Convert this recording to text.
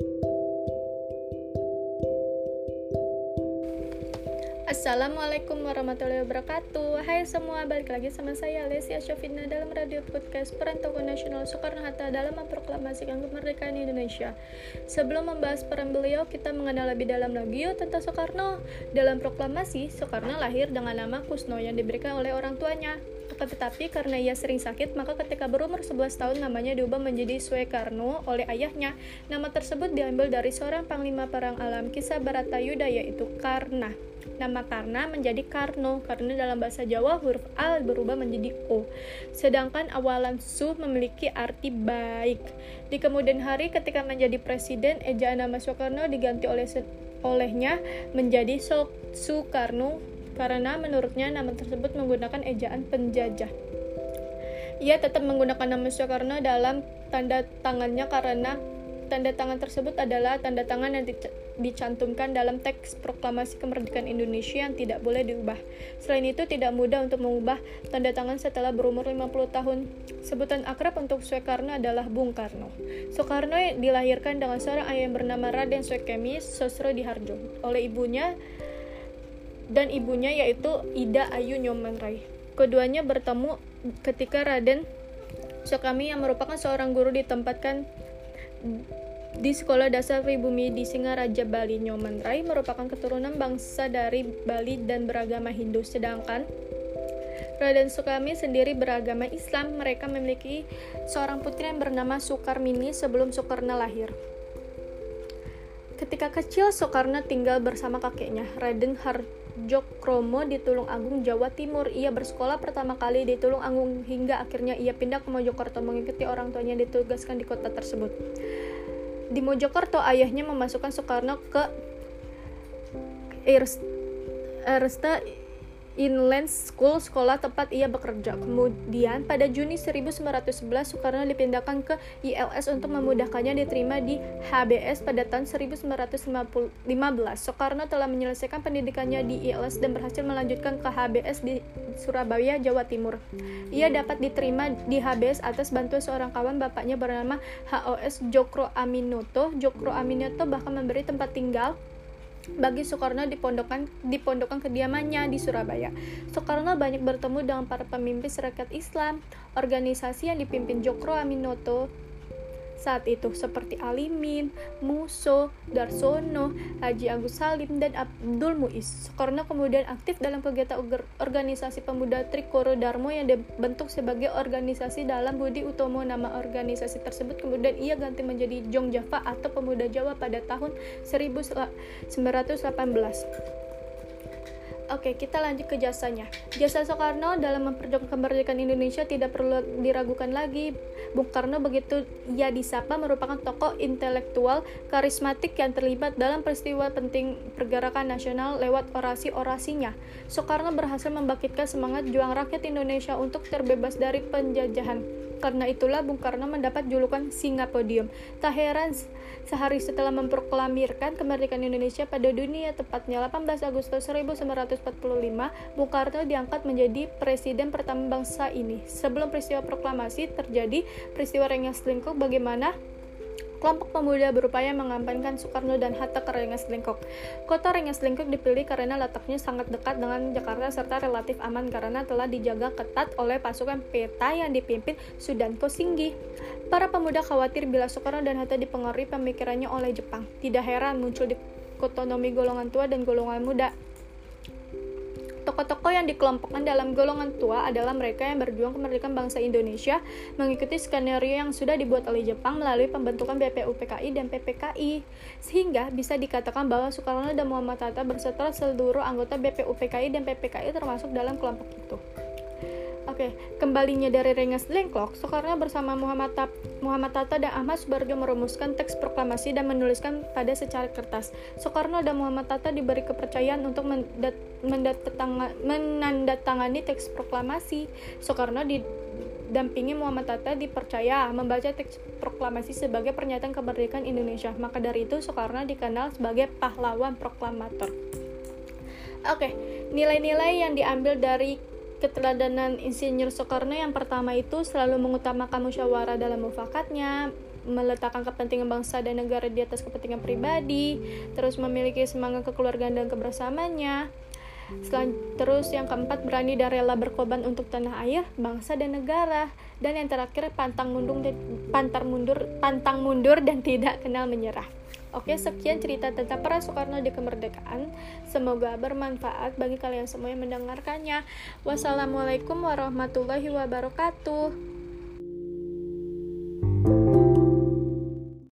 Thank you. Assalamualaikum warahmatullahi wabarakatuh Hai semua, balik lagi sama saya Lesia Syafina dalam radio podcast Peran Tokoh Nasional Soekarno-Hatta dalam memproklamasikan kemerdekaan Indonesia Sebelum membahas peran beliau, kita mengenal lebih dalam lagi yuk tentang Soekarno Dalam proklamasi, Soekarno lahir dengan nama Kusno yang diberikan oleh orang tuanya tetapi karena ia sering sakit, maka ketika berumur 11 tahun namanya diubah menjadi Suekarno oleh ayahnya. Nama tersebut diambil dari seorang panglima perang alam kisah Baratayuda yaitu Karna. Nama Karna menjadi Karno karena dalam bahasa Jawa huruf Al berubah menjadi O. Sedangkan awalan Su memiliki arti baik. Di kemudian hari ketika menjadi presiden, ejaan nama Soekarno diganti oleh olehnya menjadi Soekarno karena menurutnya nama tersebut menggunakan ejaan penjajah. Ia tetap menggunakan nama Soekarno dalam tanda tangannya karena tanda tangan tersebut adalah tanda tangan yang dicantumkan dalam teks proklamasi kemerdekaan Indonesia yang tidak boleh diubah. Selain itu, tidak mudah untuk mengubah tanda tangan setelah berumur 50 tahun. Sebutan akrab untuk Soekarno adalah Bung Karno. Soekarno dilahirkan dengan seorang ayah yang bernama Raden Soekemi Sosro Diharjo oleh ibunya dan ibunya yaitu Ida Ayu Nyoman Keduanya bertemu ketika Raden Sokami yang merupakan seorang guru ditempatkan di Sekolah Dasar Pribumi di Singaraja, Bali. Nyoman Rai merupakan keturunan bangsa dari Bali dan beragama Hindu, sedangkan Raden Sukami sendiri beragama Islam. Mereka memiliki seorang putri yang bernama Sukarmini sebelum Soekarno lahir. Ketika kecil, Soekarno tinggal bersama kakeknya, Raden Har Jokromo di Tulung Agung, Jawa Timur. Ia bersekolah pertama kali di Tulung Agung hingga akhirnya ia pindah ke Mojokerto mengikuti orang tuanya ditugaskan di kota tersebut. Di Mojokerto, ayahnya memasukkan Soekarno ke Erste Inland School, sekolah tempat ia bekerja. Kemudian, pada Juni 1911, Soekarno dipindahkan ke ILS untuk memudahkannya diterima di HBS pada tahun 1915. Soekarno telah menyelesaikan pendidikannya di ILS dan berhasil melanjutkan ke HBS di Surabaya, Jawa Timur. Ia dapat diterima di HBS atas bantuan seorang kawan bapaknya bernama HOS Jokro Aminoto. Jokro Aminoto bahkan memberi tempat tinggal bagi Soekarno di pondokan di pondokan kediamannya di Surabaya. Soekarno banyak bertemu dengan para pemimpin rakyat Islam, organisasi yang dipimpin Jokro Aminoto, saat itu seperti Alimin, Muso, Darsono, Haji Agus Salim, dan Abdul Muiz. Soekarno kemudian aktif dalam kegiatan organisasi pemuda Trikoro Darmo yang dibentuk sebagai organisasi dalam Budi Utomo. Nama organisasi tersebut kemudian ia ganti menjadi Jong Java atau Pemuda Jawa pada tahun 1918. Oke, kita lanjut ke jasanya. Jasa Soekarno dalam memperjuangkan kemerdekaan Indonesia tidak perlu diragukan lagi. Bung Karno begitu ia disapa merupakan tokoh intelektual karismatik yang terlibat dalam peristiwa penting pergerakan nasional lewat orasi-orasinya. Soekarno berhasil membangkitkan semangat juang rakyat Indonesia untuk terbebas dari penjajahan. Karena itulah Bung Karno mendapat julukan Singa Podium. Tak heran sehari setelah memproklamirkan kemerdekaan Indonesia pada dunia tepatnya 18 Agustus 1945 1945, Bung Karno diangkat menjadi presiden pertama bangsa ini. Sebelum peristiwa proklamasi terjadi, peristiwa Rengas Dengklok bagaimana kelompok pemuda berupaya mengamankan Soekarno dan Hatta ke Rengas Dengklok. Kota Rengas Dengklok dipilih karena letaknya sangat dekat dengan Jakarta serta relatif aman karena telah dijaga ketat oleh pasukan peta yang dipimpin Sudanko Singgi. Para pemuda khawatir bila Soekarno dan Hatta dipengaruhi pemikirannya oleh Jepang. Tidak heran muncul di kotonomi golongan tua dan golongan muda Tokoh-tokoh yang dikelompokkan dalam golongan tua adalah mereka yang berjuang kemerdekaan bangsa Indonesia mengikuti skenario yang sudah dibuat oleh Jepang melalui pembentukan BPUPKI dan PPKI. Sehingga bisa dikatakan bahwa Soekarno dan Muhammad Hatta berserta seluruh anggota BPUPKI dan PPKI termasuk dalam kelompok itu. Oke, kembalinya dari Rengas Dengklok, Soekarno bersama Muhammad, Tap, Muhammad Hatta dan Ahmad Subarjo merumuskan teks proklamasi dan menuliskan pada secari kertas. Soekarno dan Muhammad Hatta diberi kepercayaan untuk menandatangani teks proklamasi. Soekarno didampingi Muhammad Hatta dipercaya membaca teks proklamasi sebagai pernyataan kemerdekaan Indonesia. Maka dari itu Soekarno dikenal sebagai pahlawan proklamator. Oke, nilai-nilai yang diambil dari keteladanan Insinyur Soekarno yang pertama itu selalu mengutamakan musyawarah dalam mufakatnya, meletakkan kepentingan bangsa dan negara di atas kepentingan pribadi, terus memiliki semangat kekeluargaan dan kebersamaannya. Selan terus yang keempat berani dan rela berkorban untuk tanah air, bangsa dan negara. Dan yang terakhir pantang mundur mundur pantang mundur dan tidak kenal menyerah. Oke, sekian cerita tentang peran Soekarno di kemerdekaan. Semoga bermanfaat bagi kalian semua yang mendengarkannya. Wassalamualaikum warahmatullahi wabarakatuh.